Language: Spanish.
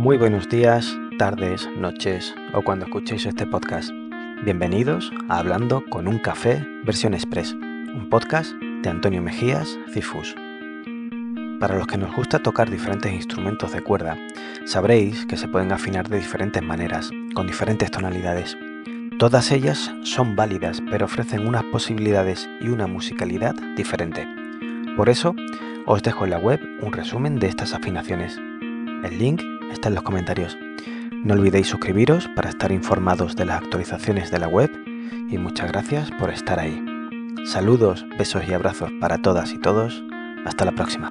Muy buenos días, tardes, noches o cuando escuchéis este podcast. Bienvenidos a Hablando con un café versión express, un podcast de Antonio Mejías Cifus. Para los que nos gusta tocar diferentes instrumentos de cuerda, sabréis que se pueden afinar de diferentes maneras, con diferentes tonalidades. Todas ellas son válidas, pero ofrecen unas posibilidades y una musicalidad diferente. Por eso, os dejo en la web un resumen de estas afinaciones. El link está en los comentarios. No olvidéis suscribiros para estar informados de las actualizaciones de la web y muchas gracias por estar ahí. Saludos, besos y abrazos para todas y todos. Hasta la próxima.